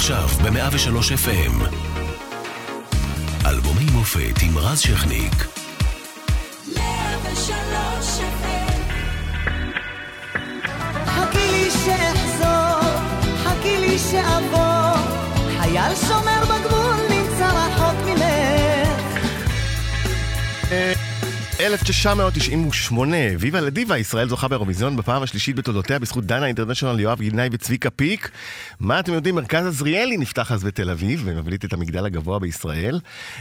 עכשיו ב-103 FM. אלבומי מופת עם רז שכניק. 103 חכי לי שאחזור, חכי לי שאבוא, חייל שומר 1998, ויבה לדיבה, ישראל זוכה באירוויזיון בפעם השלישית בתולדותיה בזכות דנה אינטרנשיונל יואב גילנאי וצביקה פיק. מה אתם יודעים, מרכז עזריאלי נפתח אז בתל אביב ומבליט את המגדל הגבוה בישראל.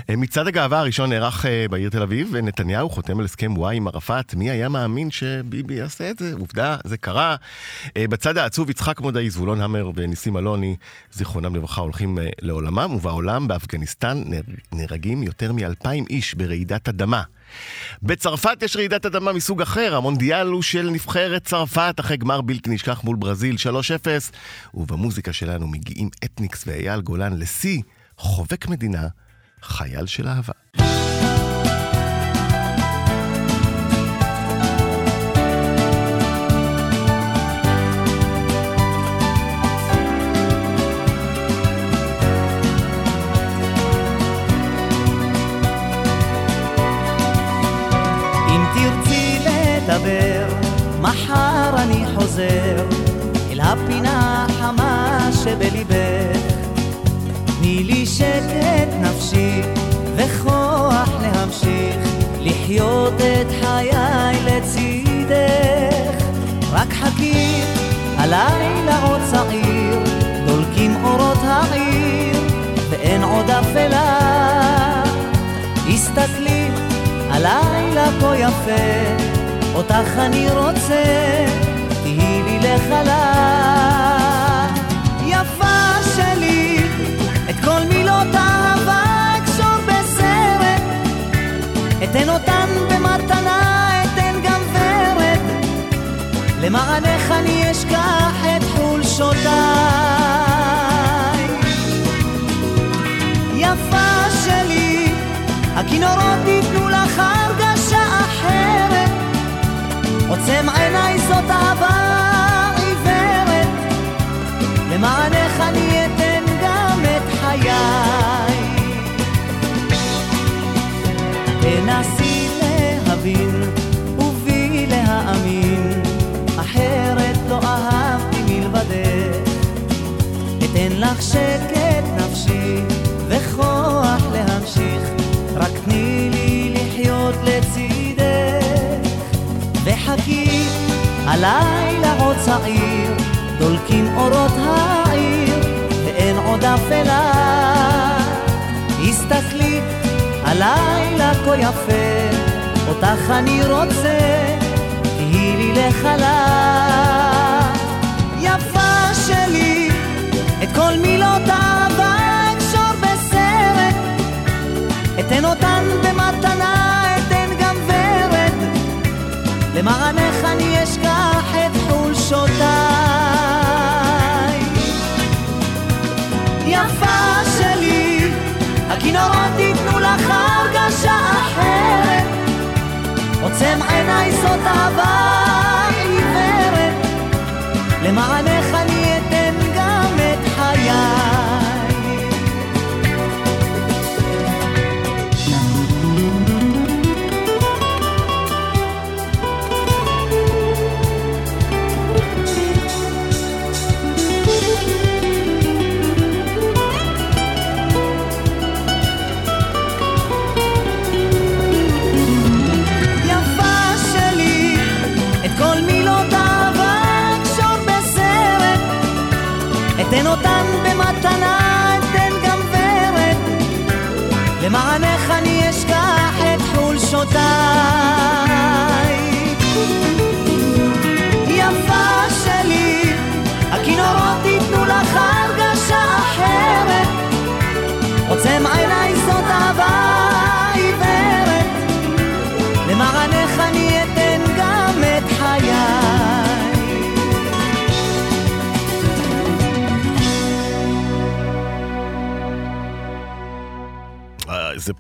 אה, מצעד הגאווה הראשון נערך אה, בעיר תל אביב, ונתניהו חותם על הסכם וואי עם ערפאת. מי היה מאמין שביבי יעשה את זה? עובדה, זה קרה. אה, בצד העצוב יצחק מודעי, זבולון המר וניסים אלוני, זיכרונם לברכה, הולכים לעולמם, ובעולם, באפגניסטן, נהרגים יותר מאלפיים איש ברעידת אדמה. בצרפת יש רעידת אדמה מסוג אחר, המונדיאל הוא של נבחרת צרפת אחרי גמר בלתי נשכח מול ברזיל 3-0, ובמוזיקה שלנו מגיעים אתניקס ואייל גולן לשיא חובק מדינה, חייל של אהבה. לדבר, מחר אני חוזר אל הפינה החמה שבליבך. תני לי שקט נפשי וכוח להמשיך לחיות את חיי לצידך. רק חכי, הלילה עוד צעיר, דולקים אורות העיר, ואין עוד אפלה. הסתכלי, הלילה כה יפה, אותך אני רוצה, תהי לי לחלה. יפה שלי, את כל מילות האהבה אקשור בסרט, אתן אותן במתנה, אתן גם ורד. למענך אני אשכח את חולשותיי. יפה שלי, הכינורות ייתנו לך. עוצם עיניי זאת אהבה עיוורת, למענך אני אתן גם את חיי. תנסי להבין ובי להאמין, אחרת לא אהבתי מלבדך. אתן לך שקט נפשי וכוח להמשיך, רק תני לי לחיות לצידי. הלילה עוד צעיר, דולקים אורות העיר, ואין עוד אפלה. הסתכלי, הלילה כה יפה, אותך אני רוצה, תהי לי לחלה. יפה שלי, את כל מילות אהבה אקשור בסרט, אתן אותן במתנה למענך אני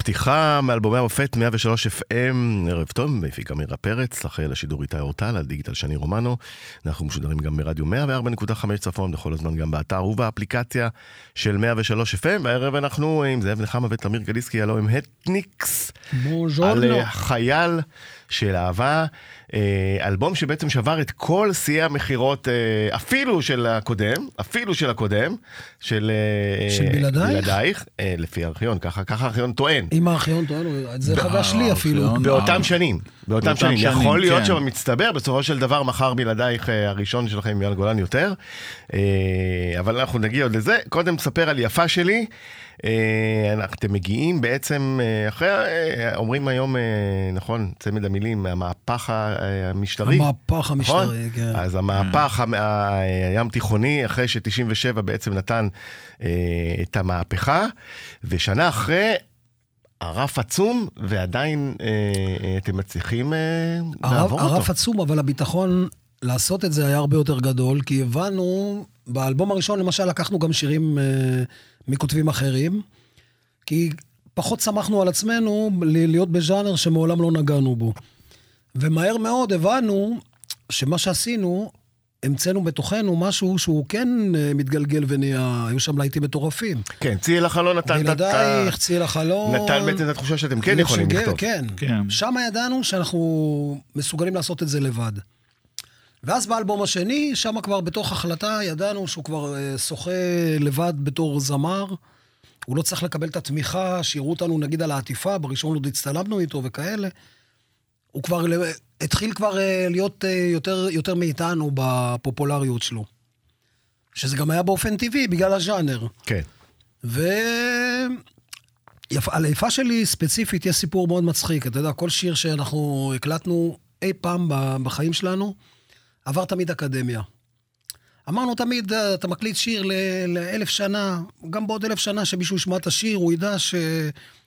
פתיחה מאלבומי המופת 103 FM, ערב טוב, מפיק אמירה פרץ, אחראי לשידור איתי אורטל, על דיגיטל שני רומנו. אנחנו משודרים גם ברדיו 104.5 צפון, בכל הזמן גם באתר ובאפליקציה של 103 FM, והערב אנחנו עם זאב נחמה ותמיר גליסקי, הלו עם הטניקס, על אה, חייל של אהבה. אה, אלבום שבעצם שבר את כל שיאי המכירות, אה, אפילו של הקודם, אפילו של הקודם, של, אה, של בלעדייך? בלעדייך, לפי הארכיון, ככה, ככה הארכיון טוען. אם הארכיון טוען, זה חוויה שלי אפילו. באותם שנים, באותם שנים. שנים, יכול להיות כן. שבמצטבר, בסופו של דבר מכר בלעדייך הראשון שלכם עם יאל גולן יותר, אבל אנחנו נגיע עוד לזה. קודם ספר על יפה שלי. אתם מגיעים בעצם, אחרי, אומרים היום, נכון, צמד המילים, המהפך המשטרי. המהפך נכון? המשטרי, כן. אז המהפך הים תיכוני, אחרי ש-97 בעצם נתן את המהפכה, ושנה אחרי... הרף עצום, ועדיין אה, אתם מצליחים אה, לעבור אותו. הרף עצום, אבל הביטחון לעשות את זה היה הרבה יותר גדול, כי הבנו, באלבום הראשון למשל לקחנו גם שירים אה, מכותבים אחרים, כי פחות שמחנו על עצמנו להיות בז'אנר שמעולם לא נגענו בו. ומהר מאוד הבנו שמה שעשינו, המצאנו בתוכנו משהו שהוא כן אה, מתגלגל ונהיה, היו שם להיטים מטורפים. כן, צי אל החלון נתן את ה... בלעדייך, צי אל החלון. נתן בעצם את התחושה שאתם כן יכולים לכתוב. כן, כן. שם ידענו שאנחנו מסוגלים לעשות את זה לבד. ואז באלבום השני, שם כבר בתוך החלטה ידענו שהוא כבר אה, שוחה לבד בתור זמר. הוא לא צריך לקבל את התמיכה, שיראו אותנו נגיד על העטיפה, בראשון עוד הצטלמנו איתו וכאלה. הוא כבר התחיל כבר אה, להיות אה, יותר, יותר מאיתנו בפופולריות שלו. שזה גם היה באופן טבעי, בגלל הז'אנר. כן. ו... על היפה שלי ספציפית יש סיפור מאוד מצחיק. אתה יודע, כל שיר שאנחנו הקלטנו אי פעם בחיים שלנו, עבר תמיד אקדמיה. אמרנו תמיד, אה, אתה מקליט שיר לאלף שנה, גם בעוד אלף שנה שמישהו ישמע את השיר, הוא ידע ש...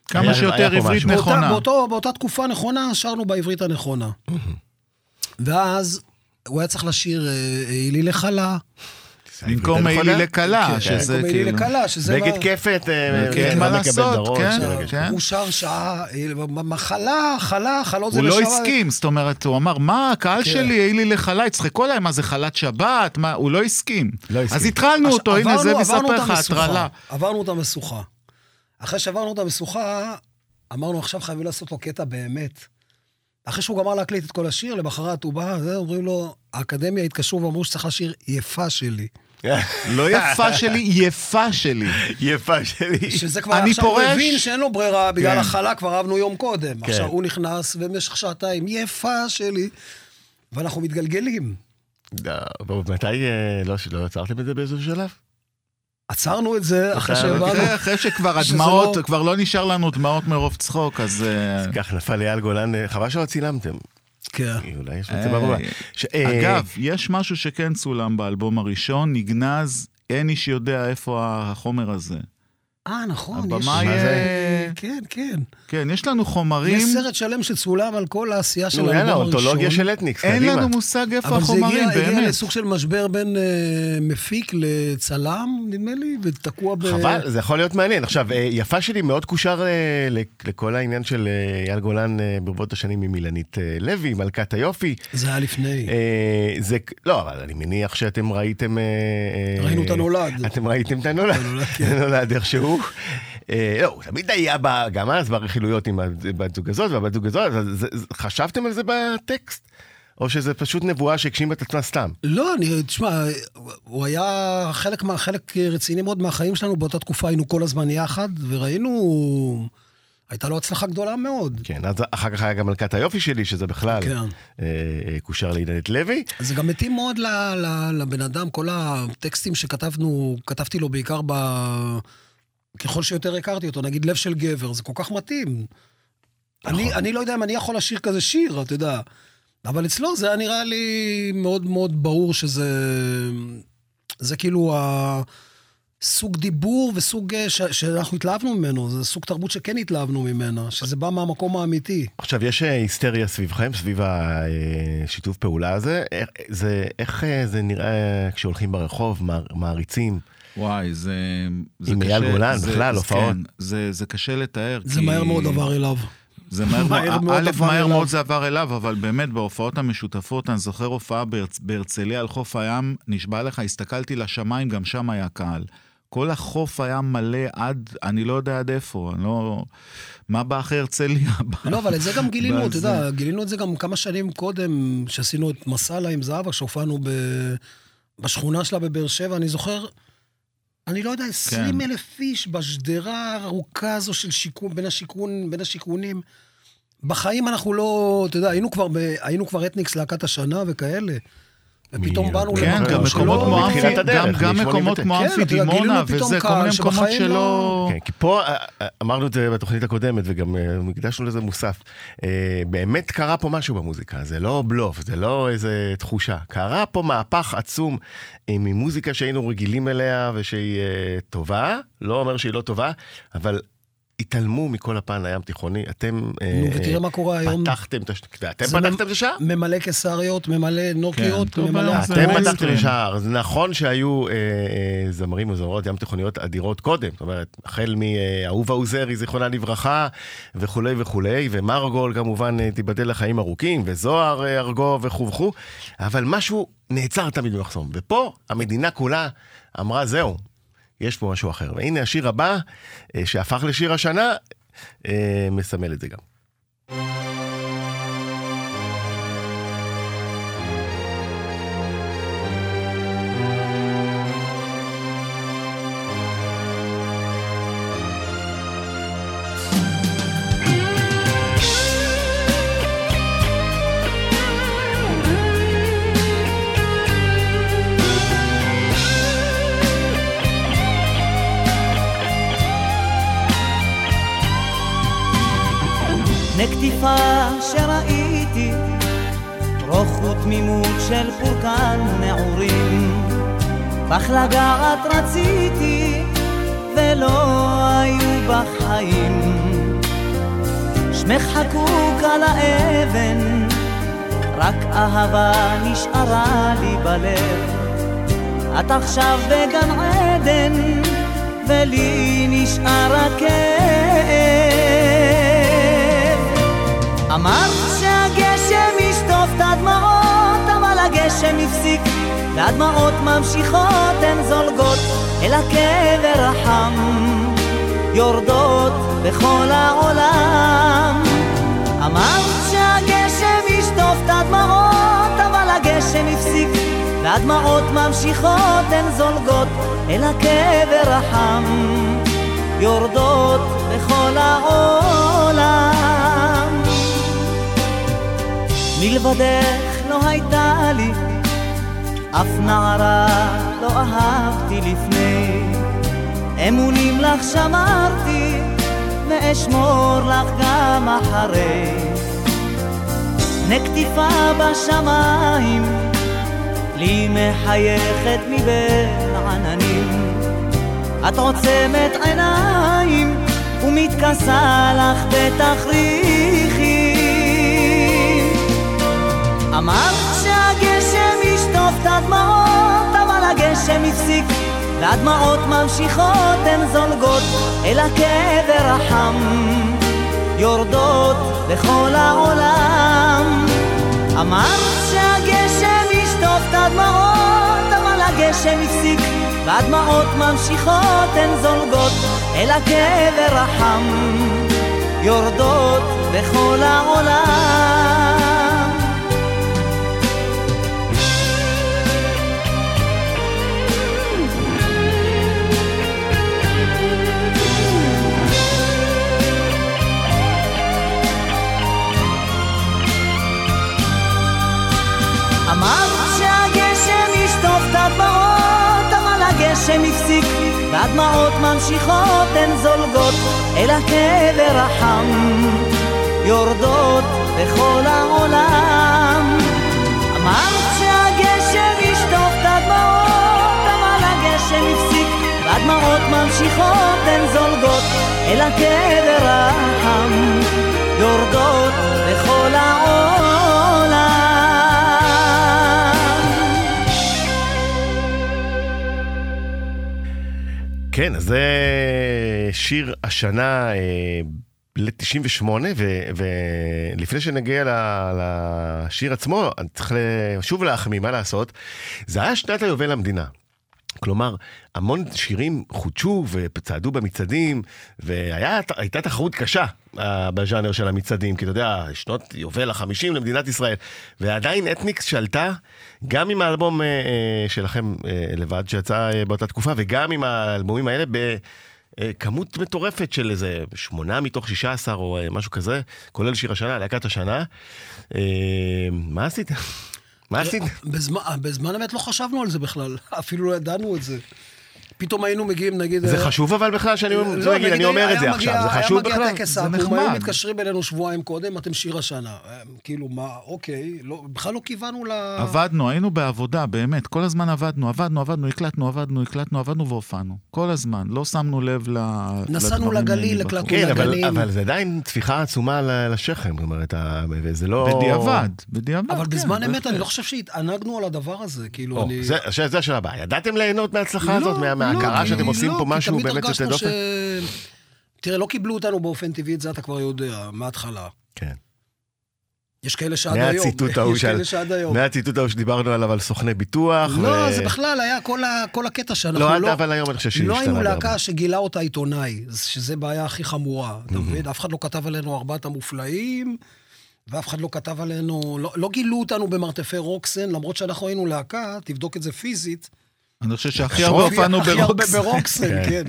כמה היה- שיותר עברית. נכונה. באותה, באותה תקופה נכונה, שרנו בעברית הנכונה. ואז הוא היה צריך לשיר אה, "הילי לכלה", במקום מעילי כן, שזה במקום "הילי כאילו... לכלה", שזה... בגד מה- כפת, אה, כן, מה לעשות, כן, כן. הוא שר שעה, אה, מחלה, חלה, חלות זה הוא לא לשעה. הסכים, זאת אומרת, הוא אמר, מה, הקהל. שלי, העיל לי לחלה, יצחקו עליי, מה זה חלת שבת? מה, הוא לא הסכים. לא. אז התחלנו אותו, הנה, זה מספר לך. הטרלה. עברנו את המשוכה. אחרי שעברנו את המשוכה, אמרנו, עכשיו חייבים לעשות לו קטע באמת. אחרי שהוא גמר להקליט את כל השיר, למחרת הוא בא, זה, אומרים לו, האקדמיה התקשרו ואמרו שצריך לשיר יפה שלי. לא יפה שלי, יפה שלי. יפה שלי. שזה כבר אני עכשיו הוא פורש. הבין שאין לו ברירה, בגלל כן. החלה כבר רבנו יום קודם. כן. עכשיו הוא נכנס, ובמשך שעתיים, יפה שלי, ואנחנו מתגלגלים. לא, מתי, אה, לא לא עצרתם את זה באיזשהו שלב? עצרנו את זה אחרי אתה- שהבנו. אחרי- שכבר הדמעות, לא- כבר לא נשאר לנו דמעות מרוב צחוק, אז... אה, כך נפל אייל גולן, אה, חבל שלא צילמתם. כן. אולי יש אה, מצבה בבא. ש- אה, אגב, יש משהו שכן צולם באלבום הראשון, נגנז, אין איש יודע איפה החומר הזה. אה, נכון, יש... הבמאי... מה זה? אה, כן, כן. כן, יש לנו חומרים, יש סרט שלם שצולם על כל העשייה של יאללה, האלבום הראשון. אוטולוגיה של אתניקס, אין קדימה. לנו מושג איפה אבל זה החומרים, הגיע, באמת. לסוג של משבר בין אה, מפיק לצלם, נדמה לי, ותקוע ב... חבל, זה יכול להיות מעניין. עכשיו, אה, יפה שלי מאוד קושר אה, ל- לכל העניין של אה, אייל גולן אה, ברבות השנים עם אילנית אה, לוי, מלכת היופי. זה היה לפני. אה, זה, לא, אבל אני מניח שאתם ראיתם... אה, אה, ראינו את הנולד. אתם ראיתם את הנולד, הנולד, כן. הנולד איכשהו. אה, לא, הוא תמיד היה גם אז ברכילויות עם הבת זוג הזאת והבת זוג הזאת, אז חשבתם על זה בטקסט? או שזה פשוט נבואה שהגשימה את עצמה סתם? לא, אני, תשמע, הוא היה חלק, מה, חלק רציני מאוד מהחיים שלנו, באותה תקופה היינו כל הזמן יחד, וראינו, הייתה לו הצלחה גדולה מאוד. כן, אז אחר כך היה גם מלכת היופי שלי, שזה בכלל כן. אה, אה, קושר לאילנית לוי. זה גם מתאים מאוד ל, ל, לבן אדם, כל הטקסטים שכתבנו, כתבתי לו בעיקר ב... ככל שיותר הכרתי אותו, נגיד לב של גבר, זה כל כך מתאים. אני, אני לא יודע אם אני יכול לשיר כזה שיר, אתה יודע. אבל אצלו זה היה נראה לי מאוד מאוד ברור שזה... זה כאילו הסוג דיבור וסוג אה, ש, שאנחנו התלהבנו ממנו, זה סוג תרבות שכן התלהבנו ממנה, שזה בא מהמקום האמיתי. עכשיו, יש אה, היסטריה סביבכם, סביב השיתוף פעולה הזה. איך זה, איך אה, זה נראה כשהולכים ברחוב, מער- מעריצים? וואי, זה, זה עם קשה. אייל גולן, זה- בכלל, זה- הופעות. כן, זה, זה קשה לתאר. זה כי- מהר מאוד עבר אליו. זה מהר, מהר מאוד, מאוד א', עבר מהר אליו. מאוד זה עבר אליו, אבל באמת בהופעות המשותפות, אני זוכר הופעה בהרצ... בהרצליה על חוף הים, נשבע לך, הסתכלתי לשמיים, גם שם היה קהל. כל החוף היה מלא עד, אני לא יודע עד איפה, אני לא... מה בא אחרי הרצליה? לא, אבל את זה גם גילינו, אתה. יודע, גילינו את זה גם כמה שנים קודם, שעשינו את מסאלה עם זהבה, שהופענו ב... בשכונה שלה בבאר שבע, אני זוכר, אני לא יודע, 20 כן. אלף איש בשדרה הארוכה הזו של שיכון, בין השיכון, בין השיכונים. בחיים אנחנו לא, אתה יודע, היינו כבר, ב... היינו כבר אתניקס להקת השנה וכאלה. ופתאום מי- באנו כן, למקום שלא- מקומות כמו מתחילת אמפי, גם, מקומות 89. כמו כן, אמפי יודע, דימונה, פתאום וזה כל מיני מקומות שלא... לא- כן, כי פה אה, אה, אמרנו את זה בתוכנית הקודמת, וגם אה, הקדשנו לזה מוסף. באמת קרה פה משהו במוזיקה, זה לא בלוף, זה לא איזה תחושה. קרה פה מהפך עצום ממוזיקה שהיינו רגילים אליה ושהיא טובה, לא אומר שהיא לא טובה, אבל התעלמו מכל הפן הים תיכוני. אתם אה, נו, ותראה מה קורה היום. פתחתם את הש... אתם פתחתם את השער? ממלא קיסריות, ממלא נוקיות, טוב, ממלא... אתם. פתחתם לשער, זה נכון שהיו אה, אה, זמרים וזמרות ים תיכוניות אדירות קודם, זאת אומרת, החל מאהובה עוזרי, זיכרונה לברכה, וכולי וכולי, ומרגול כמובן, תיבדל לחיים ארוכים, וזוהר ארגוב וכו' וכו', אבל משהו נעצר תמיד במחסום, ופה המדינה כולה אמרה, זהו, יש פה משהו אחר. והנה השיר הבא, אה, שהפך לשיר השנה, אה, מסמל את זה גם. רוך ותמימות של פורקן נעורים. בך לגעת רציתי, ולא היו בך חיים. שמך חקוק על האבן, רק אהבה נשארה לי בלב. את עכשיו בגן עדן, ולי נשאר הכאב. אמרת שהגשם ישטוף את הדמעות, הגשם הפסיק, והדמעות ממשיכות, הן זולגות אל הקבר החם, יורדות בכל העולם. אמרת שהגשם ישטוף את הדמעות, אבל הגשם הפסיק, והדמעות ממשיכות, הן זולגות אל הקבר החם, יורדות בכל העולם. מלבדך הייתה לי, אף נערה לא אהבתי לפני. אמונים לך שמרתי, ואשמור לך גם אחרי. נקטיפה בשמיים, לי מחייכת מבין עננים. את עוצמת עיניים, ומתכסה לך בתכריכים. אמרת שהגשם ישטוף את הדמעות, אבל הגשם הפסיק, והדמעות ממשיכות, הן זולגות אל הקבר החם, יורדות לכל העולם. אמרת שהגשם ישטוף את הדמעות, אבל הגשם הפסיק, והדמעות ממשיכות, הן זולגות אל הקבר החם, יורדות בכל העולם. הגשם הפסיק, והדמעות ממשיכות, הן זולגות אל הקבר החם, יורדות בכל העולם. אמרת שהגשם ישטוף את הדמעות, אבל הגשם הפסיק, והדמעות ממשיכות, הן זולגות אל הקבר החם, יורדות בכל העולם. כן, זה שיר השנה אה, ל-98, ולפני שנגיע לשיר עצמו, אני צריך שוב להחמיא, מה לעשות? זה היה שנת היובל למדינה. כלומר, המון שירים חודשו וצעדו במצעדים, והייתה תחרות קשה אה, בז'אנר של המצעדים, כי אתה יודע, שנות יובל החמישים למדינת ישראל, ועדיין אתניקס שלטה, גם עם האלבום אה, אה, שלכם אה, לבד, שיצא אה, באותה תקופה, וגם עם האלבומים האלה בכמות מטורפת של איזה שמונה מתוך שישה עשר או משהו כזה, כולל שיר השנה, להקת השנה. מה עשית? מה עשית? בזמן, אמת לא חשבנו על זה בכלל, אפילו לא ידענו את זה. פתאום היינו מגיעים, נגיד... זה אה, חשוב אבל בכלל שאני לא, לא, נגיד, אני אומר היה את זה מגיע- עכשיו, זה חשוב היה בכלל? מגיע טקס זה האקו"ם. היו מתקשרים אלינו שבועיים קודם, אתם שיר השנה. כאילו, מה, אוקיי, לא, בכלל לא כיוונו ל... עבדנו, היינו בעבודה, באמת, כל הזמן עבדנו, עבדנו, עבדנו, הקלטנו, עבדנו, הקלטנו, עבדנו והופענו. כל הזמן, לא שמנו לב ל... נסענו לגליל. הקלטנו כן, אבל, לגנים. אבל זה עדיין טפיחה עצומה ל- לשכם, זאת אומרת, ה- וזה לא... בדיעבד, בדיעבד, אבל כן, בזמן אמת. אני לא חושב שהתענגנו על הדבר הזה, כאילו, או, אני... זה, זה השאלה הבאה. ידעתם ליהנות מההצלחה הזאת, לא, מההכרה כי- שאתם עושים לא, פה כי משהו באמת יוצא דופן? תראה, לא קיבלו אותנו באופן טבעי, את זה אתה כבר יודע, מההתחלה. כן. יש כאלה שעד היום. מהציטוט ההוא יש. כאלה שעד היום. מהציטוט ההוא שדיברנו עליו על סוכני ביטוח. לא, ו- זה בכלל היה כל ה- כל הקטע שאנחנו לא, לא... אבל היום אני חושב שהשתנה לא היינו. להקה שגילה אותה עיתונאי, שזה בעיה הכי חמורה, אתה מבין? אף אחד לא כתב עלינו ארבעת המופלאים, ואף אחד לא כתב עלינו, לא, לא גילו אותנו במרתפי רוקסן, למרות שאנחנו היינו להקה, תבדוק את זה פיזית. אני חושב שהכי הרבה הופענו ברוקס. ברוקסן, כן.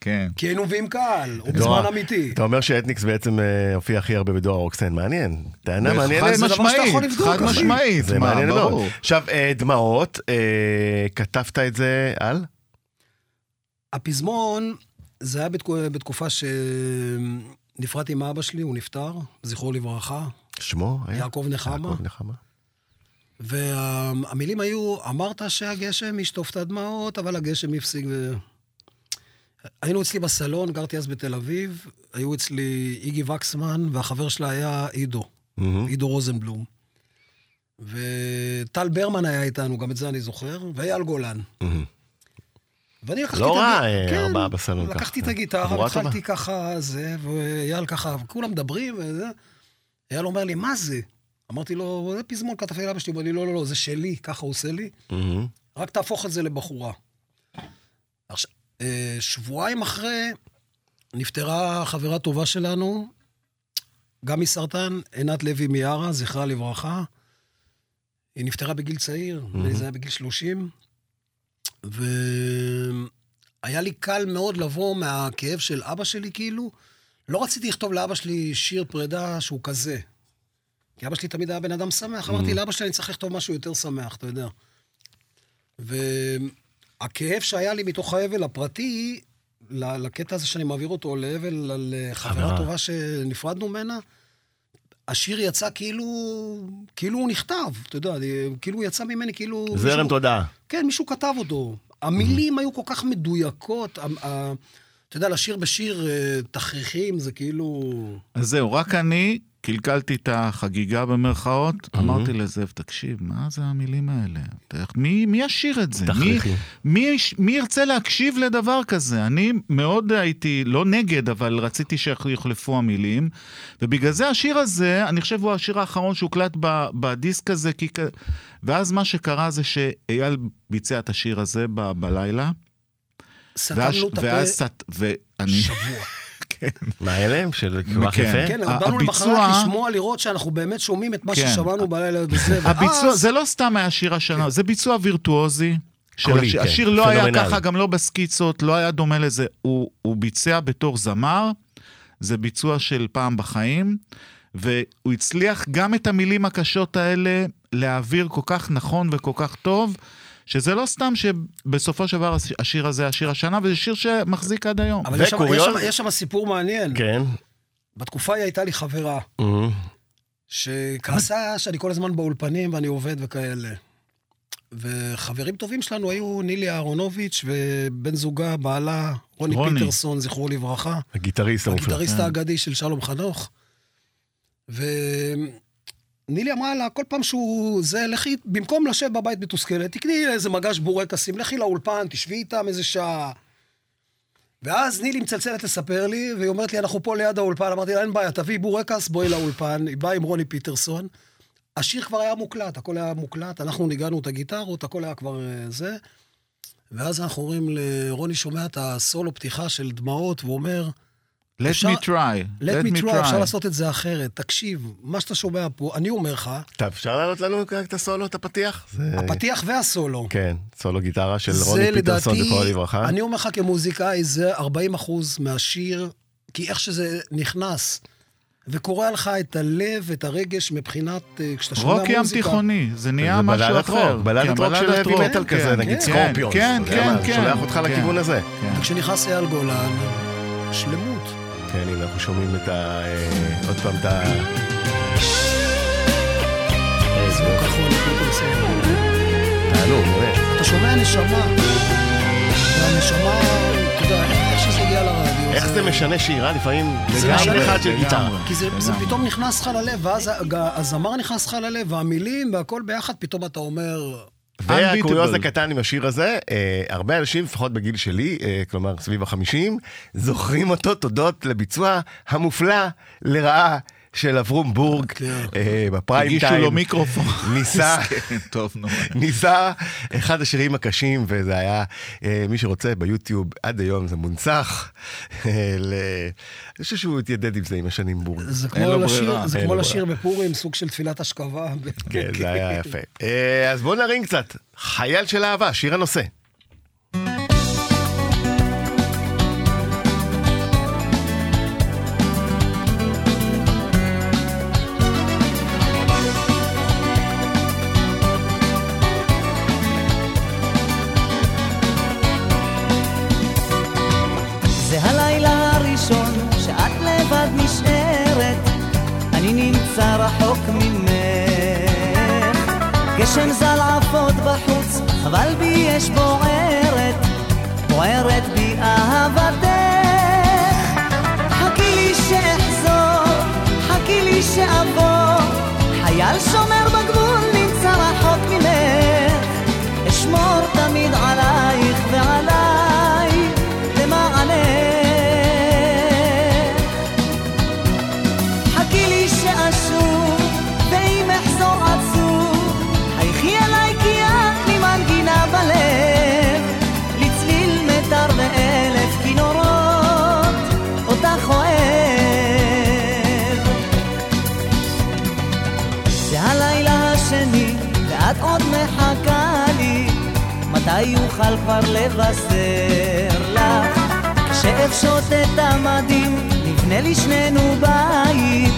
כן. כי היינו מביאים קהל, או לא, בזמן אמיתי. אתה אומר שאתניקס בעצם אה, הופיע הכי הרבה בדואר רוקסן, מעניין. טענה חד מעניינת. זה דבר שאתה יכול משמעית, לבדוק, חד. משמעית, זה מה, מעניין מאוד. עכשיו, אה, דמעות, אה, כתבת את זה על? הפזמון, זה היה בתקו- בתקופה שנפרדתי עם אבא שלי, הוא נפטר, זכרו לברכה, שמו היה? יעקב נחמה. יעקב נחמה. והמילים היו, אמרת שהגשם ישטוף את הדמעות, אבל הגשם הפסיק ו... היינו אצלי בסלון, גרתי אז בתל אביב, היו אצלי איגי וקסמן, והחבר שלה היה עידו, מהמם. עידו רוזנבלום. וטל ברמן היה איתנו, גם את זה אני זוכר, ואייל גולן. מהמם. ואני לקחתי לא את רע, הגיטרה. אה, ארבעה בסלון ככה. לקחתי את הגיטרה. והתחלתי ככה, זה, ואייל ככה, כולם מדברים, וזה. אייל אומר לי, מה זה? אמרתי לו, זה פזמון כתבי לאבא שלי, הוא אומר לי, לא, לא, לא, זה שלי, ככה הוא עושה לי, מהמם. רק תהפוך את זה לבחורה. עכשיו, אה, שבועיים אחרי, נפטרה חברה טובה שלנו, גם מסרטן, עינת לוי מיארה, זכרה לברכה. היא נפטרה בגיל צעיר, לי זה היה בגיל 30, והיה לי קל מאוד לבוא מהכאב של אבא שלי, כאילו. לא רציתי לכתוב לאבא שלי שיר פרידה שהוא כזה. כי אבא שלי תמיד היה בן אדם שמח. אמרתי לאבא שלי, אני צריך לכתוב משהו יותר שמח, אתה יודע. והכאב שהיה לי מתוך האבל הפרטי, לקטע הזה שאני מעביר אותו לאבל על אה, חברה חברה. טובה שנפרדנו ממנה, השיר יצא כאילו, כאילו הוא נכתב, אתה יודע, כאילו הוא יצא ממני, כאילו... זרם מישהו- תודעה. כן, מישהו כתב אותו. המילים היו כל כך מדויקות. ה- ה- אתה יודע, לשיר בשיר אה, תכריכים זה כאילו... אז זהו, רק אני קלקלתי את החגיגה במרכאות, אמרתי לזאב, תקשיב, מה זה המילים האלה? מי, מי ישיר את זה? מי. מי, מי ירצה להקשיב לדבר כזה? אני מאוד הייתי, לא נגד, אבל רציתי שיחלפו המילים, ובגלל זה השיר הזה, אני חושב הוא השיר האחרון שהוקלט ב, בדיסק הזה, כי... ואז מה שקרה זה שאייל ביצע את השיר הזה ב, בלילה, סתמנו את הפה ואז סת... ואני... שבוע. מה אלה? של כל כך כן. יפה? כן, באנו למחרת לשמוע, לראות שאנחנו באמת שומעים את מה כן. ששמענו בלילה וזה. הביצוע, זה לא סתם היה שיר השנה, זה ביצוע וירטואוזי. של השיר, כן, לא היה. ככה, גם לא בסקיצות, לא היה דומה לזה. הוא, הוא ביצע בתור זמר, זה ביצוע של פעם בחיים, והוא הצליח גם את המילים הקשות האלה להעביר כל כך נכון וכל כך טוב, שזה לא סתם שבסופו של דבר הש- השיר הזה השיר השנה, וזה שיר שמחזיק עד היום. אבל יש שם-? יש שם- סיפור מעניין. כן. בתקופה ההיא הייתה לי חברה, מהמם. שכעסה שאני כל הזמן באולפנים ואני עובד וכאלה. וחברים טובים שלנו היו נילי אהרונוביץ' ובן זוגה, בעלה, רוני, רוני. פיטרסון, זכרו לברכה. הגיטריסט המופלא. הגיטריסט כן. האגדי של שלום חנוך. ונילי אמרה לה, כל פעם שהוא... זה, לכי, במקום לשבת בבית מתוסכלת, תקני איזה מגש בורקסים, לכי לאולפן, תשבי איתם איזה שעה. ואז נילי מצלצלת לספר לי, והיא אומרת לי, אנחנו פה ליד האולפן. אמרתי לה, אין בעיה, תביאי בורקס, בואי לאולפן. היא באה עם רוני פיטרסון. השיר כבר היה מוקלט, הכל היה מוקלט, אנחנו ניגענו את הגיטרות, הכל היה כבר אה, זה. ואז אנחנו אומרים לרוני, שומע את הסולו פתיחה של דמעות, והוא אומר, Let אפשר- me try. let me try, אפשר לעשות את זה אחרת. תקשיב, מה שאתה שומע פה, אני אומר לך, טוב, אפשר להעלות לנו את הסולו, את הפתיח? זה- הפתיח והסולו. כן, סולו גיטרה של רוני פיטרסון, לדעתי, זכרו לברכה. אני אומר לך כמוזיקאי, זה 40 אחוז מהשיר, כי איך שזה נכנס, וקורע לך את הלב, את הרגש מבחינת, אה, כשאתה שומע רוק ים מוזיקה. תיכוני, זה נהיה משהו אחר. רוק, בלדת כן, רוק של רוק, metal כזה, כן, נגיד כן, סקורפיונס. כן, אתה כן, כן. שולח אותך כן, לכיוון הזה. וכשנכנס אייל גולן, שלמות. כן, הנה, אנחנו שומעים את ה... אה, עוד פעם את ה... איזה. תענוג, באמת. אתה שומע נשמה. והנשמה, אתה יודע, איך שזה הגיע לרדיו. איך זה משנה שירה לפעמים זה לגמרי משנה. אחד של. גיטרה. כי זה. פתאום נכנס לך ללב, ואז הזמר נכנס לך ללב, והמילים והכל ביחד, פתאום אתה אומר... והקוריוז. הקטן עם השיר הזה, אה, הרבה אנשים, לפחות בגיל שלי, אה, כלומר סביב החמישים, זוכרים אותו תודות לביצוע המופלא לרעה של אברום בורג כן. אה, בפריים הגישו טיים. לו מיקרופון. ניסה, טוב, נו. ניסה אחד השירים הקשים, וזה היה, אה, מי שרוצה ביוטיוב, עד היום זה מונצח. אה, אני חושב שהוא התיידד עם זה עם השנים בורג. זה כמו לשיר, בפורים, סוג של תפילת השכבה. כן, זה היה יפה. אז בואו נרים קצת. חייל של אהבה, שיר הנושא. יוכל כבר לבשר לך? כשאפשוט את המדים, נבנה לי שנינו בית,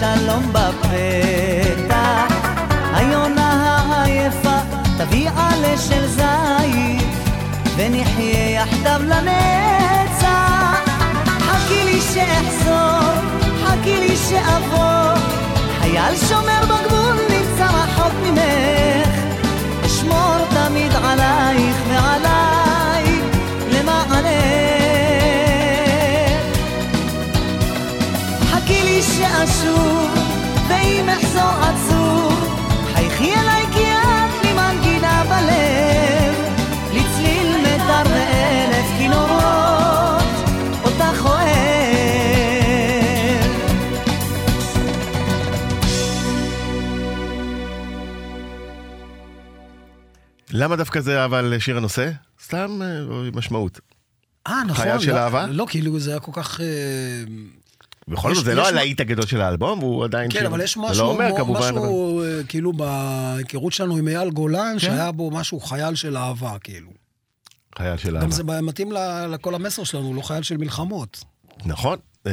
שהשלום בפתח. היונה העייפה תביא עלה של זית, ונחיה יחדיו לנצח. חכי לי שאחזור, חכי לי שאבוא, חייל שומר בגבול למה דווקא זה אבל שיר הנושא? סתם אה, משמעות. אה, נכון. חייל של לא- אהבה? לא, כאילו זה היה כל כך... אה, בכל זאת, זה לא הלהיט הגדול של האלבום, הוא עדיין... כן, אבל יש משהו, לא אבל- משהו אה, כאילו בהיכרות שלנו עם אייל גולן, כן. שהיה בו משהו חייל של אהבה, כאילו. חייל של גם אהבה. זה מתאים לכל המסר שלנו, לא חייל של מלחמות. נכון. אה,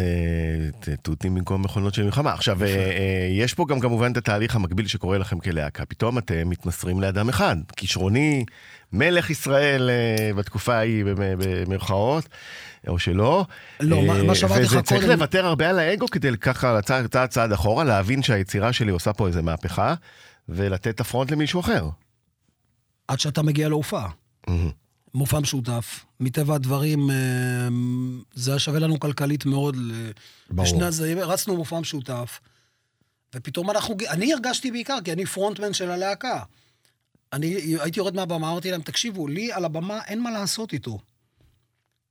תותים במקום מכונות של מלחמה. עכשיו, אה, אה, יש פה גם כמובן את התהליך המקביל שקורה לכם כלהקה. פתאום אתם מתמסרים לאדם אחד, כישרוני, מלך ישראל בתקופה ההיא, במ- במרכאות, או שלא. לא, מה- שאמרתי לך וזה צריך קודם- לוותר הרבה על האגו כדי ככה צעד צעד אחורה, להבין שהיצירה שלי עושה פה איזה מהפכה, ולתת את הפרונט למישהו אחר. עד שאתה מגיע להופעה. מופע משותף. מטבע הדברים, אה, זה היה שווה לנו כלכלית מאוד. ברור. לשני הצדדים, רצנו מופע משותף, ופתאום אנחנו, אני הרגשתי בעיקר, כי אני פרונטמן של הלהקה. אני הייתי יורד מהבמה, אמרתי להם, תקשיבו, לי על הבמה אין מה לעשות איתו.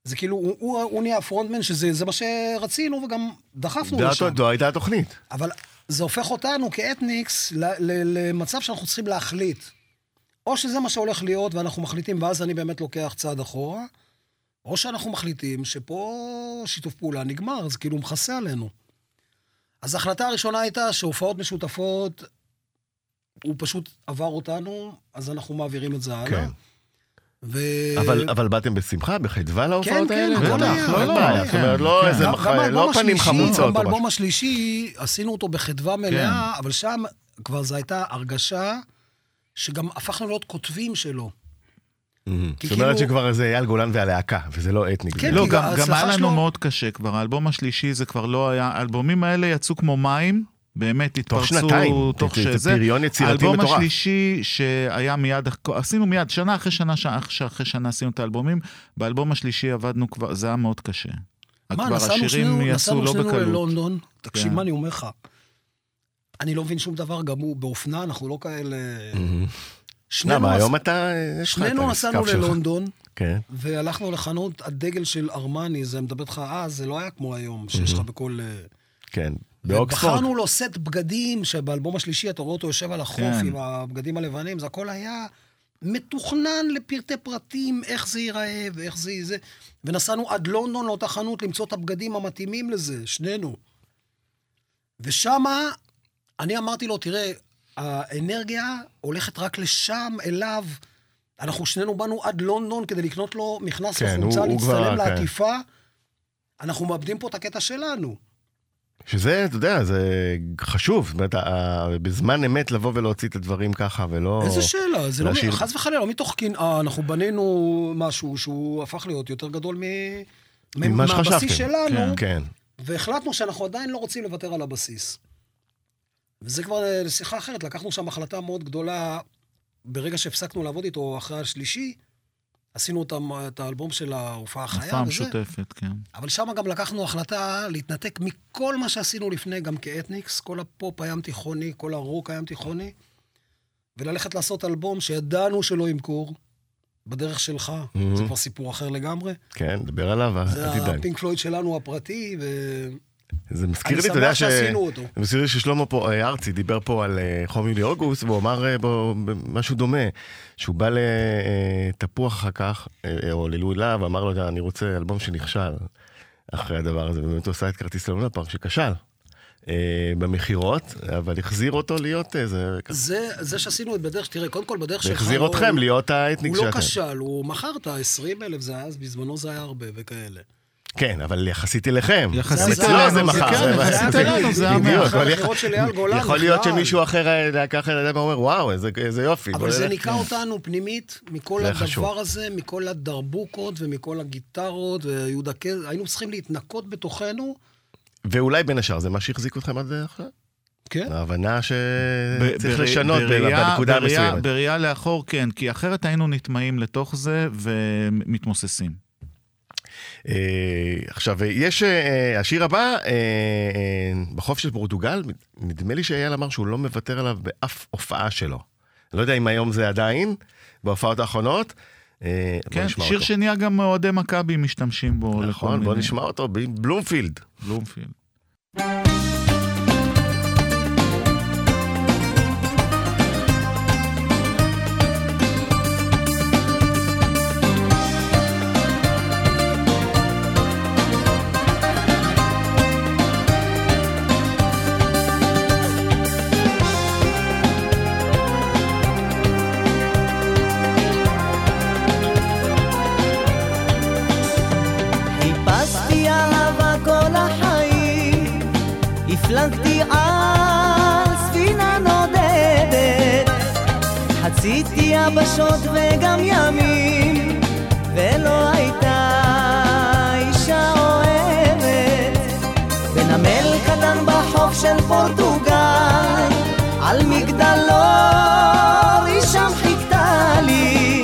זה כאילו, הוא, הוא, הוא נהיה הפרונטמן, שזה זה מה שרצינו, וגם דחפנו לשם. זו הייתה התוכנית. אבל זה הופך אותנו כאתניקס למצב שאנחנו צריכים להחליט. או שזה מה שהולך להיות ואנחנו מחליטים, ואז אני באמת לוקח צעד אחורה, או שאנחנו מחליטים שפה שיתוף פעולה נגמר, זה כאילו מכסה עלינו. אז ההחלטה הראשונה הייתה שהופעות משותפות, הוא פשוט עבר אותנו, אז אנחנו מעבירים את זה הלאה. כן. ו... אבל, אבל באתם בשמחה, בחדווה להופעות כן, האלה? הכל בטח, היה, לא, הכל בעיה. היה. זאת אומרת, לא כן. איזה מח... לא פנים חמוצות. גם. באלבום השלישי עשינו אותו בחדווה מלאה, אבל שם כבר זו הייתה הרגשה שגם הפכנו להיות כותבים שלו. זאת אומרת כאילו- שכבר זה אייל גולן והלהקה, וזה לא אתניק. כן, לא, גם, היה לנו מאוד קשה כבר, האלבום השלישי זה כבר לא היה, האלבומים האלה יצאו כמו מים, באמת התפרצו שנתיים. תוך זה- זה שזה. פריון יצירתי האלבום מטורף. השלישי שהיה מיד, עשינו מיד, שנה אחרי שנה, שנה אחרי שנה עשינו את האלבומים, באלבום השלישי עבדנו כבר, זה היה מאוד קשה. מה, נסענו שנינו, לא. ללונדון, תקשיב כן. מה אני אומר לך. אני לא מבין שום דבר, גם הוא באופנה, אנחנו לא כאלה... מהמם. שנינו למה, היום אתה... שנינו נסענו. ללונדון, כן. והלכנו לחנות הדגל של ארמני, זה מדבר איתך אז, זה לא היה כמו היום, שיש לך בכל... אה, כן. באוקספורד. בחרנו לו סט בגדים, שבאלבום השלישי אתה רואה אותו יושב על החוף כן. עם הבגדים הלבנים, זה הכל היה מתוכנן לפרטי פרטים, איך זה ייראה ואיך זה יזה. ונסענו עד לונדון לאותה חנות למצוא את הבגדים המתאימים לזה, שנינו. ושמה, אני אמרתי לו, תראה, האנרגיה הולכת רק לשם, אליו. אנחנו שנינו באנו עד לונדון כדי לקנות לו מכנס כן, כבר- להצטלם כן. לעטיפה. אנחנו מאבדים פה את הקטע שלנו. שזה, אתה יודע, זה חשוב. זאת אומרת, בזמן אמת לבוא ולהוציא את הדברים ככה, ולא... איזה שאלה, זה לא, להשאיר- חס וחלילה, לא מתוך קנאה, אנחנו בנינו משהו שהוא הפך להיות יותר גדול מ... מ- ממה שחשבתם. מהבסיס שלנו, כן. והחלטנו שאנחנו עדיין לא רוצים לוותר על הבסיס. וזה כבר אה, לשיחה אחרת, לקחנו שם החלטה מאוד גדולה, ברגע שהפסקנו לעבוד איתו אחרי השלישי, עשינו אותם, את האלבום של ההופעה החיה הופעה וזה, משותפת, כן. אבל שם גם לקחנו החלטה להתנתק מכל מה שעשינו לפני, גם כאתניקס, כל הפופ הים תיכוני, כל הרוק הים תיכוני, וללכת לעשות אלבום שידענו שלא ימכור, בדרך שלך, Mhm. זה כבר סיפור אחר לגמרי. כן, דבר עליו, אל זה תדאג. הפינק פלויד שלנו הפרטי, זה מזכיר אני לי, אתה יודע, שמח שעשינו אותו. זה מזכיר לי ששלמה פה, אה, ארצי, דיבר פה על אה, חום יולי אוגוסט, והוא אמר אה, בו משהו דומה, שהוא בא לתפוח אחר כך, או ללוי להב, ואמר לו, אני רוצה אלבום שנכשל אחרי הדבר הזה, ובאמת הוא עשה את כרטיס ללונה פארק שכשל. במכירות, אבל החזיר אותו להיות איזה... זה, זה שעשינו את בדרך, תראה, קודם כל בדרך שלך... והחזיר לא- אתכם להיות האתניק הוא לא. כשל, הוא מכר את ה-20 אלף, זה היה, אז בזמנו זה היה הרבה וכאלה. כן, אבל יחסית אליכם. יחסית גם אצלו אלינו, זה זה מחר. כן, יחסית אלינו, זה היה בדיוק, אבל הבחירות של אייל גולן יכול להיות. שמישהו אחר היה לקח את הידיים ואומר, וואו, איזה- יופי. אבל זה נלך." ניקה אותנו פנימית מכל הדבר. הזה, מכל הדרבוקות ומכל הגיטרות ויהודה קז... היינו צריכים להתנקות בתוכנו. ואולי בין השאר זה מה שהחזיק אתכם עד עכשיו? כן. ההבנה שצריך לשנות בראייה- בנקודה המסוימת. בראייה לאחור, כן, כי אחרת היינו נטמעים לתוך זה ומתמוססים. אה, עכשיו, יש, אה, השיר הבא, אה, אה, בחוף של פורטוגל, נדמה לי שאייל אמר שהוא לא מוותר עליו באף הופעה שלו. לא יודע אם היום זה עדיין, בהופעות האחרונות. אה, כן, שיר אותו. שנהיה גם אוהדי מכבי משתמשים בו. נכון, בוא מיני- נשמע אותו, בלומפילד. בלומפילד. יבשות וגם ימים, ולא הייתה אישה אוהבת. בנמל קטן בחוף של פורטוגל, על מגדלור היא שם חיכתה לי.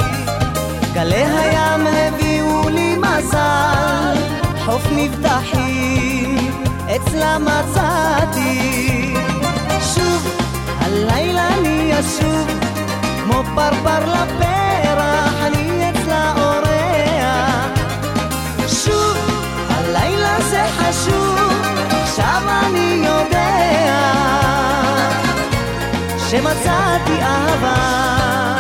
גלי הים הביאו לי מזל, חוף מבטחים אצלה מצאתי. שוב, הלילה אני אשוב, פרפר לפרח, אני אצלה אורח. שוב, הלילה זה חשוב, עכשיו אני יודע שמצאתי אהבה.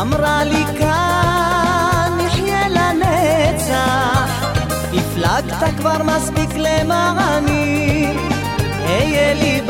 אמרה לי כאן נחיה לנצח. הפלגת כבר מספיק למעני, אהיה לי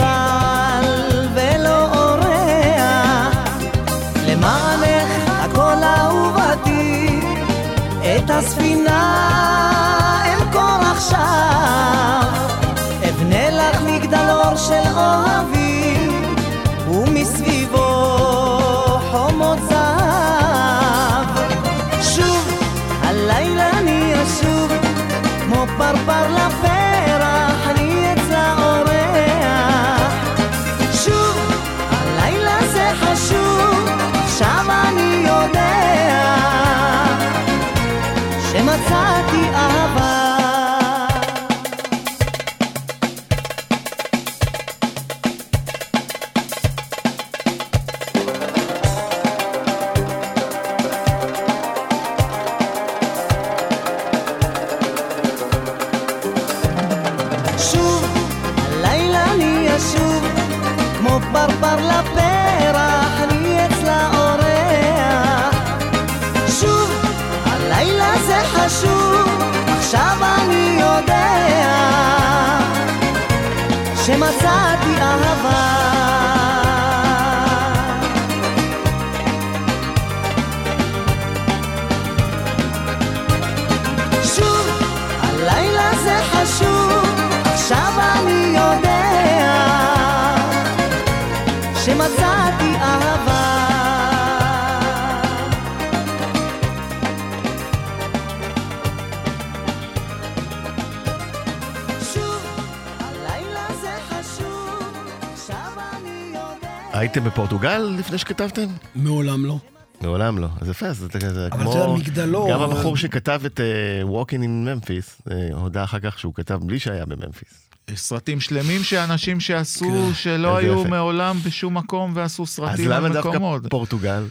הייתם בפורטוגל לפני שכתבתם? מעולם לא. מעולם לא. אז יפה, אז זה כזה אבל כמו... זה המגדלור, גם אבל- הבחור שכתב את uh, Walking in Memphis, uh, הודה אחר כך שהוא כתב בלי שהיה בממפיס. יש סרטים שלמים שאנשים שעשו, כן. שלא היו. מעולם בשום מקום ועשו אז סרטים למה על דווקא מקומות. פורטוגל?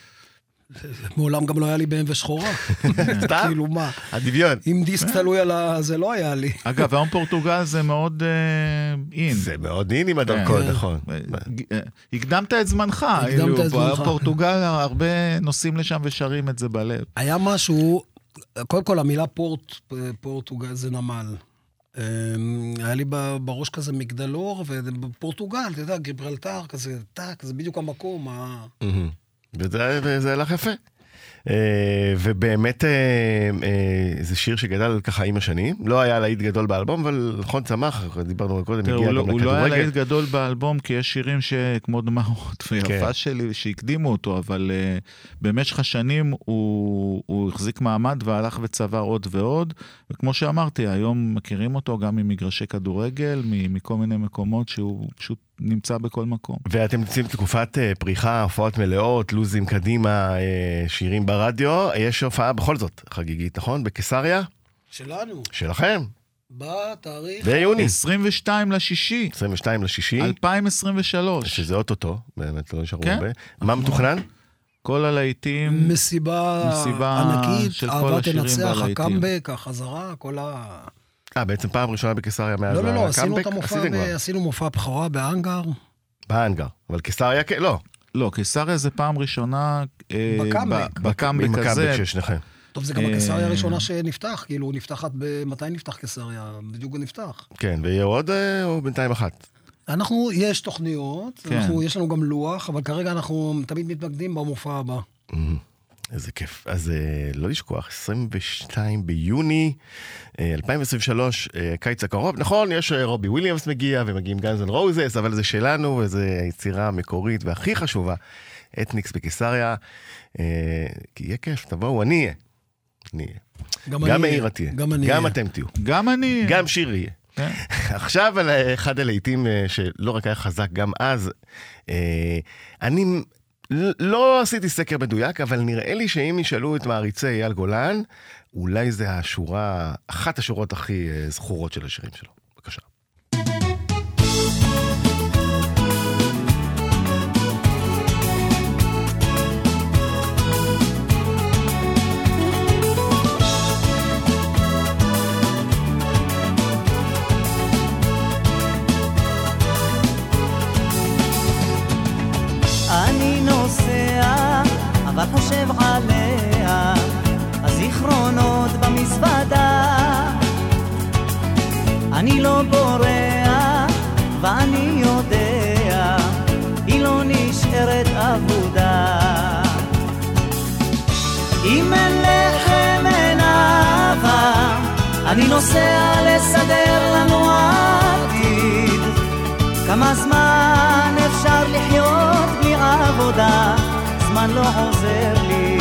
מעולם גם לא היה לי BMW שחורה. סתם? כאילו מה, הדמיון. אם דיסק תלוי על ה... זה לא היה לי. אגב, היום פורטוגל זה מאוד אה, אין. זה מאוד אין עם הדרכון, כן. נכון. אה, הקדמת את זמנך, הקדמת כאילו, את זמנך. פורטוגל, הרבה נוסעים לשם ושרים את זה בלב. היה משהו, קודם כל המילה פורט, פורטוגל זה נמל. אמ, היה לי בראש כזה מגדלור, ובפורטוגל, אתה יודע, גיברלטר, כזה, טאק, זה בדיוק המקום. וזה וזה הלך יפה. אה, ובאמת אה, אה, זה שיר שגדל ככה עם השנים. לא היה להיט גדול באלבום, אבל נכון צמח, דיברנו קודם, הגיע לא- גם הוא לא היה לכדורגל. להיט גדול באלבום, כי יש שירים שכמו דמעות כן. ויפה שלי שהקדימו אותו, אבל במשך השנים הוא הוא החזיק מעמד והלך וצבר עוד ועוד. וכמו שאמרתי, היום מכירים אותו גם ממגרשי כדורגל, מכל מיני מקומות שהוא פשוט נמצא בכל מקום. ואתם נמצאים בתקופת אה, פריחה, הופעות מלאות, לוזים קדימה, אה, שירים ברדיו. יש הופעה בכל זאת חגיגית, נכון? בקיסריה? שלנו, שלכם, בתאריך... ביוני. 22 לשישי, 22 לשישי, 2023. שזה אוטוטו, באמת לא נשארו כן. הרבה. מה מתוכנן? כל הלהיטים, מסיבה מסיבה ענקית, של כל אהבה תנצח. הקאמבק, החזרה, כל ה... אה, בעצם פעם ראשונה בקיסריה מאז לא, לא, לא, עשינו הקאמבק? את המופע, עשינו מופע בכורה בהאנגר. בהאנגר. אבל קיסריה, כן, לא. לא, קיסריה זה פעם ראשונה... אה, בקאמבק. ב- בקאמבק עם הזה. הקאמבק של שניכם. טוב, זה גם אה, הקיסריה הראשונה שנפתח, כאילו, נפתחת ב... מתי נפתח קיסריה? בדיוק הוא נפתח. כן, ויהיה עוד אה, או בינתיים אחת? אנחנו, יש תוכניות, כן. אנחנו, יש לנו גם לוח, אבל כרגע אנחנו תמיד מתמקדים במופע הבא. איזה כיף. אז אה, לא לשכוח, 22 ביוני אה, 2023, אה, קיץ הקרוב. נכון, יש אה, רובי וויליאמס מגיע ומגיעים גאנז אנד רוזס, אבל זה שלנו, וזו היצירה המקורית והכי חשובה, אתניקס בקיסריה. אה, כי יהיה כיף, תבואו, אני אהיה. אני אהיה. גם גם אני מאירה אהיה. תהיה. גם אני גם אהיה. אתם תהיו. גם אני... גם שיר יהיה. כן. עכשיו על אה, אחד הלהיטים אה, שלא רק היה חזק גם אז, אה, אני לא עשיתי סקר מדויק, אבל נראה לי שאם ישאלו את מעריצי אייל גולן, אולי זה השורה, אחת השורות הכי אה, זכורות של השירים שלו. חושב עליה, הזיכרונות במזוודה. אני לא בורח, ואני יודע, היא לא נשארת אבודה. אם אין לחם אין אהבה, אני נוסע לסדר לנו עתיד. כמה זמן אפשר לחיות בלי עבודה? זמן לא עוזר לי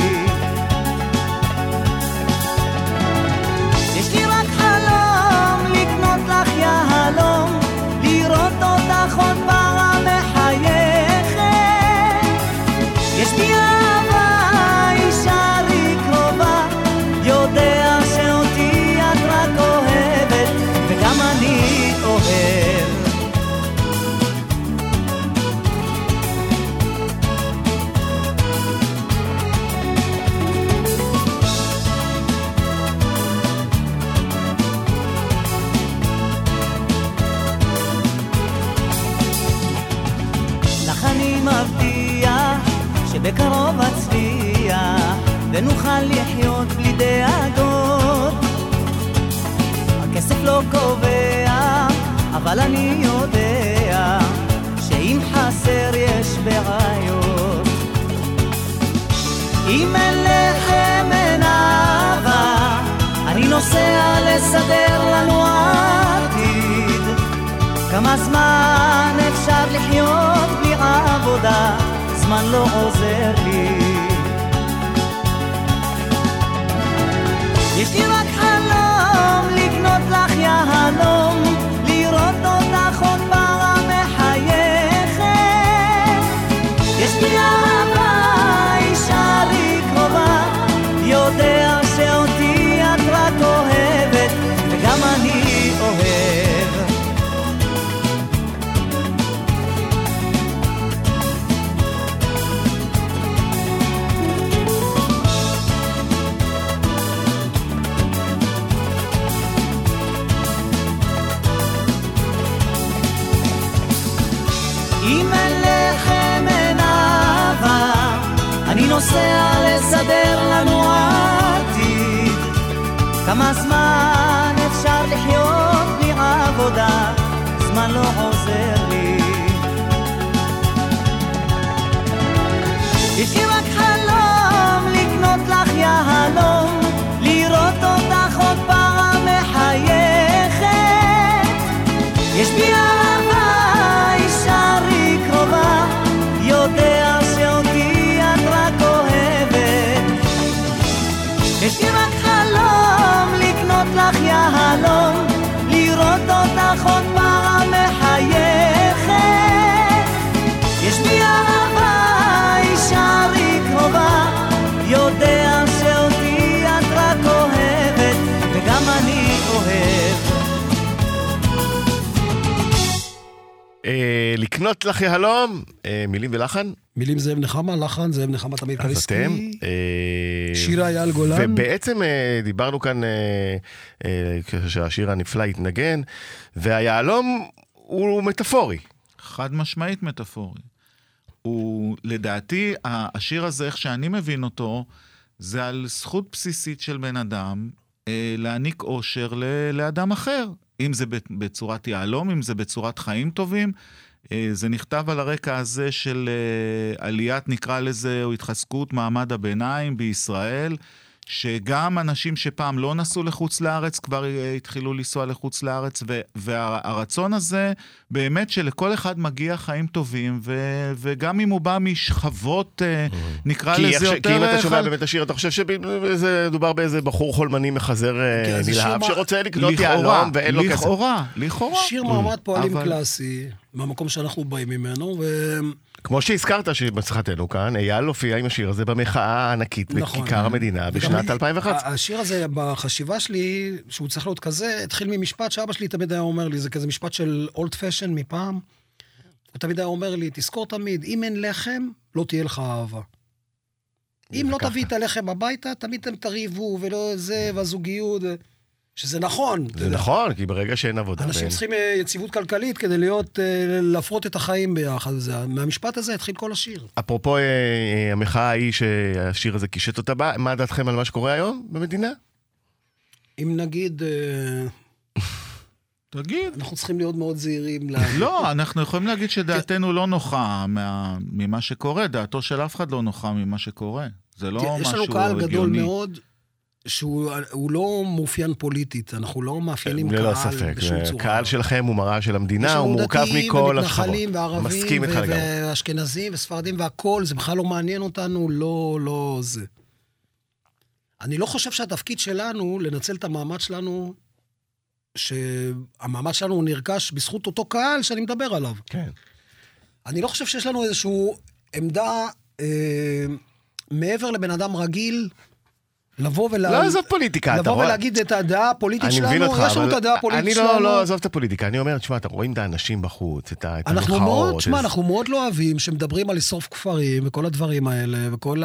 מבטיח שבקרוב אצליח ונוכל לחיות בלי דאגות. הכסף לא קובע, אבל אני יודע שאם חסר יש בעיות. אם אין לחם אין אהבה, אני נוסע לסדר לנו עתיד. כמה זמן אפשר לחיות בלי עבודה? זמן לא עוזר לי. יש לי רק חלום לקנות לך יהלום, כמה זמן אפשר לחיות בלי עבודה? זמן לא עוזר אה, לקנות לך יהלום, אה, מילים ולחן, מילים זאב נחמה, לחן זאב נחמה תמיד אז קליסקי. אתם. אה, שיר אייל גולן. ובעצם אה, דיברנו כאן אה, אה, כשהשיר הנפלא התנגן, והיהלום הוא מטאפורי. חד משמעית מטאפורי. הוא, לדעתי, השיר הזה, איך שאני מבין אותו, זה על זכות בסיסית של בן אדם אה, להעניק אושר ל- לאדם אחר. אם זה בצורת יהלום, אם זה בצורת חיים טובים. אה, זה נכתב על הרקע הזה של אה, עליית, נקרא לזה, או התחזקות מעמד הביניים בישראל. שגם אנשים שפעם לא נסעו לחוץ לארץ כבר אה, התחילו לנסוע לחוץ לארץ, ו- והרצון הזה באמת שלכל אחד מגיע חיים טובים, ו- וגם אם הוא בא משכבות, אה, נקרא לזה יותר... כי אם אתה שומע באמת השיר, אתה חושב שזה דובר באיזה בחור חולמני מחזר אה, כן, נלהב, שרוצה לקנות יהלום ואין לו כסף. לכאורה, לכאורה. שיר מעמד פועלים קלאסי, מהמקום שאנחנו באים ממנו, ו... כמו שהזכרת שבשיחתנו כאן, אייל הופיע עם השיר הזה במחאה הענקית נכון, בכיכר המדינה בשנת 2011. השיר הזה, בחשיבה שלי, שהוא צריך להיות כזה, התחיל ממשפט שאבא שלי תמיד היה אומר לי, זה כזה משפט של אולד פשן מפעם. הוא תמיד היה אומר לי, תזכור תמיד, אם אין לחם, לא תהיה לך אהבה. אם לא תביא את הלחם הביתה, תמיד אתם תריבו, ולא זה, והזוגיות. שזה נכון. זה נכון, כי ברגע שאין עבודה... אנשים בין... צריכים אה, יציבות כלכלית כדי להיות, אה, להפרות את החיים ביחד. זה, מהמשפט הזה התחיל כל השיר. אפרופו אה, המחאה ההיא שהשיר הזה קישט אותה בה, מה דעתכם על מה שקורה היום במדינה? אם נגיד... תגיד. אנחנו צריכים להיות מאוד זהירים. לא, אנחנו יכולים להגיד שדעתנו לא נוחה ממה שקורה, דעתו של אף אחד לא נוחה ממה שקורה. זה לא משהו הגיוני. יש לנו קהל גדול מאוד שהוא לא מאופיין פוליטית, אנחנו לא מאפיינים קהל בשום צורה. ללא ספק, קהל שלכם הוא מראה של המדינה, הוא מורכב מכל השכבות. ומתנחלים וערבים ואשכנזים וספרדים והכול, זה בכלל לא מעניין אותנו, לא, לא זה. אני לא חושב שהתפקיד שלנו, לנצל את המעמד שלנו, שהמעמד שלנו הוא נרכש בזכות אותו קהל שאני מדבר עליו. כן. אני לא חושב שיש לנו איזושהי עמדה אה, מעבר לבן אדם רגיל, לבוא ולה... לא, עזוב פוליטיקה, אתה רואה... לבוא ולהגיד את הדעה הפוליטית שלנו, אני מבין אותך, יש לנו את הדעה הפוליטית שלנו. אני לא, לא, עזוב את הפוליטיקה, אני אומר, תשמע, אתה רואים את האנשים בחוץ, את, את אנחנו המחאות. מאוד, תשמע, אנחנו מאוד לא אוהבים שמדברים על לשרוף כפרים וכל הדברים האלה, וכל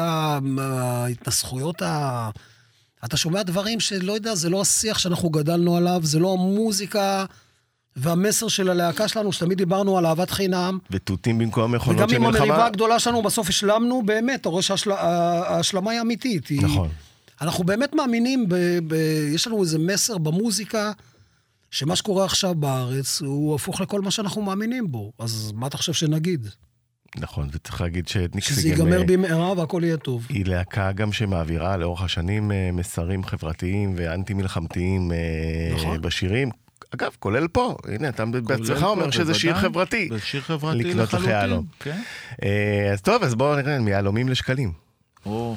ההתנסחויות ה... אתה שומע דברים שלא יודע, זה לא השיח שאנחנו גדלנו עליו, זה לא המוזיקה. והמסר של הלהקה שלנו, שתמיד דיברנו על אהבת חינם. ותותים במקום מכונות של מלחמה. וגם עם המריבה הגדולה שלנו, בסוף השלמנו, באמת, אתה רואה שההשלמה היא אמיתית. נכון. אנחנו באמת מאמינים, ב, ב, יש לנו איזה מסר במוזיקה, שמה שקורה עכשיו בארץ הוא הפוך לכל מה שאנחנו מאמינים בו. אז מה אתה חושב שנגיד? נכון, וצריך להגיד שניקסי שזה ייגמר אה, במהרה והכל יהיה טוב. היא להקה גם שמעבירה לאורך השנים אה, מסרים חברתיים ואנטי-מלחמתיים אה, נכון. בשירים. אגב, כולל פה, הנה, אתה בעצמך אומר שזה שיר חברתי. זה שיר חברתי לחלוטין, כן. אז טוב, אז בואו נראה, מיהלומים לשקלים. או.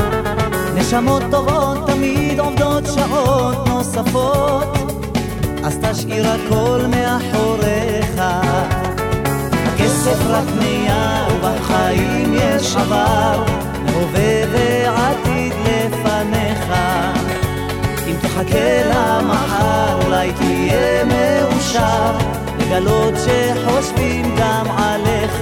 נשמות טובות תמיד עובדות שעות נוספות. אז תשאיר הכל מאחוריך. הכסף רק נייר ובחיים יש עבר. הווה ועתיד לפניך. אם תחכה למחר אולי תהיה מאושר. לגלות שחושבים גם עליך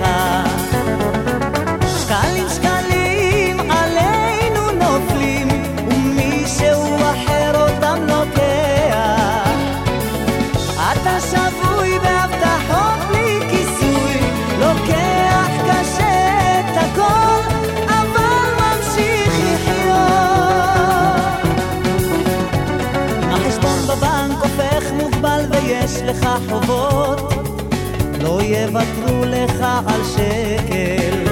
לך על שקל.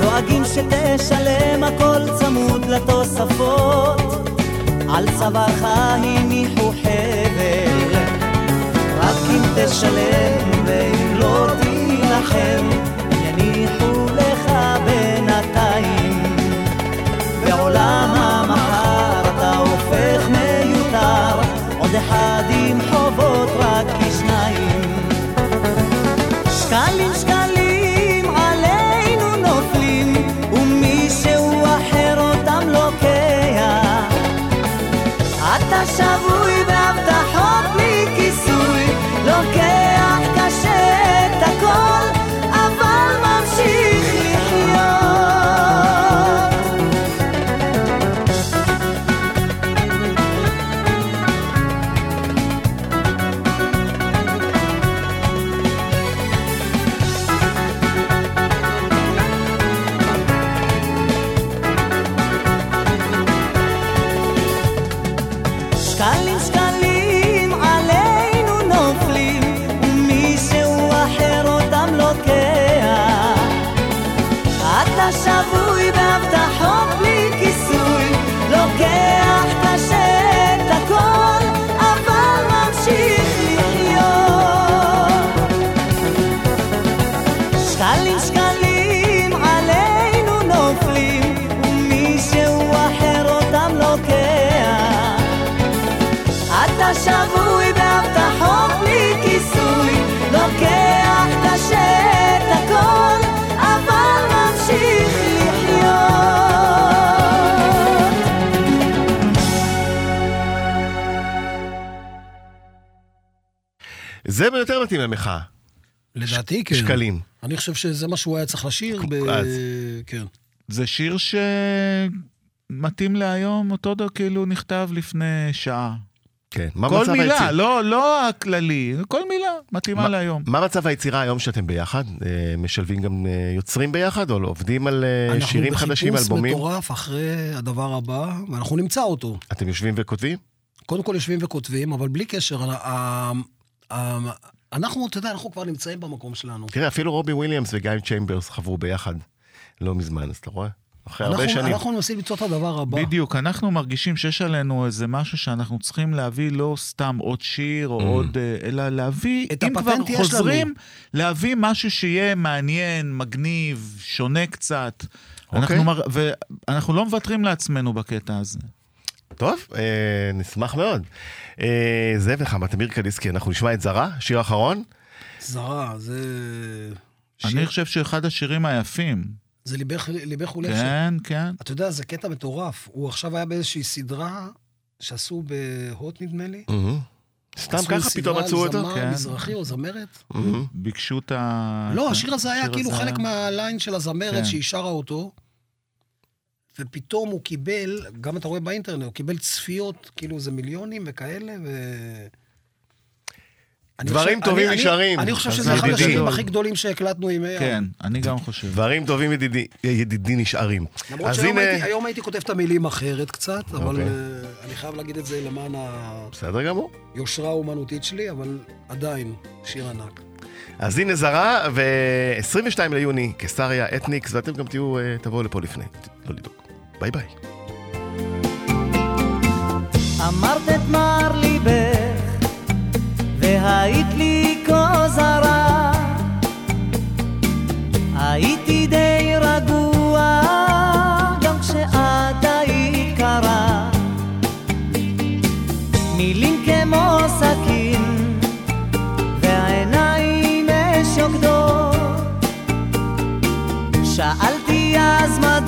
דואגים שתשלם הכל צמוד לתוספות. על צווארך הניחו חבל. רק אם תשלם ואם לא תילחם יניחו לך בינתיים. בעולם זה יותר מתאים למחאה. לדעתי, כן. שקלים. אני חושב שזה מה שהוא היה צריך לשיר. ב... אז. כן. זה שיר שמתאים להיום, אותו דבר כאילו נכתב לפני שעה. כן. מה כל מצב מילה, היציר- לא, לא הכללי, כל מילה מתאימה מה- להיום. מה מצב היצירה היום שאתם ביחד? אה, משלבים גם אה, יוצרים ביחד, או לא? עובדים על אה, שירים חדשים, אנחנו אלבומים? בחיפוש מטורף אחרי הדבר הבא, ואנחנו נמצא אותו. אתם יושבים וכותבים? קודם כל יושבים וכותבים, אבל בלי קשר, אנחנו, אתה יודע, אנחנו כבר נמצאים במקום שלנו. תראה, אפילו רובי וויליאמס וגיא צ'יימברס חברו ביחד לא מזמן, אז אתה רואה? אחרי הרבה אנחנו, שנים. אנחנו מנסים למצוא את הדבר הבא. בדיוק, אנחנו מרגישים שיש עלינו איזה משהו שאנחנו צריכים להביא לא סתם עוד שיר או Mm. עוד, אה, אלא להביא, את אם כבר לנו. חוזרים, להביא משהו שיהיה מעניין, מגניב, שונה קצת. אוקיי. אנחנו מר... ואנחנו לא מוותרים לעצמנו בקטע הזה. טוב, אה, נשמח מאוד. אה, זאב נחמה, תמיר קליסקי, אנחנו נשמע את זרה, שיר אחרון. זרה, זה... אני שיר- חושב שאחד השירים היפים. זה ליבך, ליבך ולב. כן, כן. אתה יודע, זה קטע מטורף. הוא עכשיו היה באיזושהי סדרה שעשו בהוט, נדמה לי. מהמם. סתם עשו ככה סדרה פתאום על מצאו אותו? זמר כן. מזרחי או זמרת? ביקשו את ה... לא, השיר הזה היה כאילו הזה חלק מהליין של הזמרת כן. שהיא שרה אותו, ופתאום הוא קיבל, גם אתה רואה באינטרנט, הוא קיבל צפיות, כאילו זה מיליונים וכאלה, ו... אני דברים חושב- טובים אני- נשארים. אני חושב אז שזה אחד. השירים הכי גדולים שהקלטנו עם. כן, אני גם חושב. דברים טובים ידידי, ידידי נשארים. למרות שהיום הנה- הייתי, היום הייתי כותב את המילים אחרת קצת, אבל אוקיי. אה, אני חייב להגיד את זה למען בסדר גמור. היושרה האומנותית שלי, אבל עדיין, שיר ענק. אז הנה זרה, ו-22 ליוני, קיסריה, אתניקס, ואתם גם תהיו, אה, תבואו לפה לפני, לא לדאוג. ביי ביי. אמרת את מר ליבך, והיית לי כה זרה. הייתי די רגוע, גם כשאת היית קרה. מילים כמו סכין, והעיניים שוקדות. שאלתי אז מדוע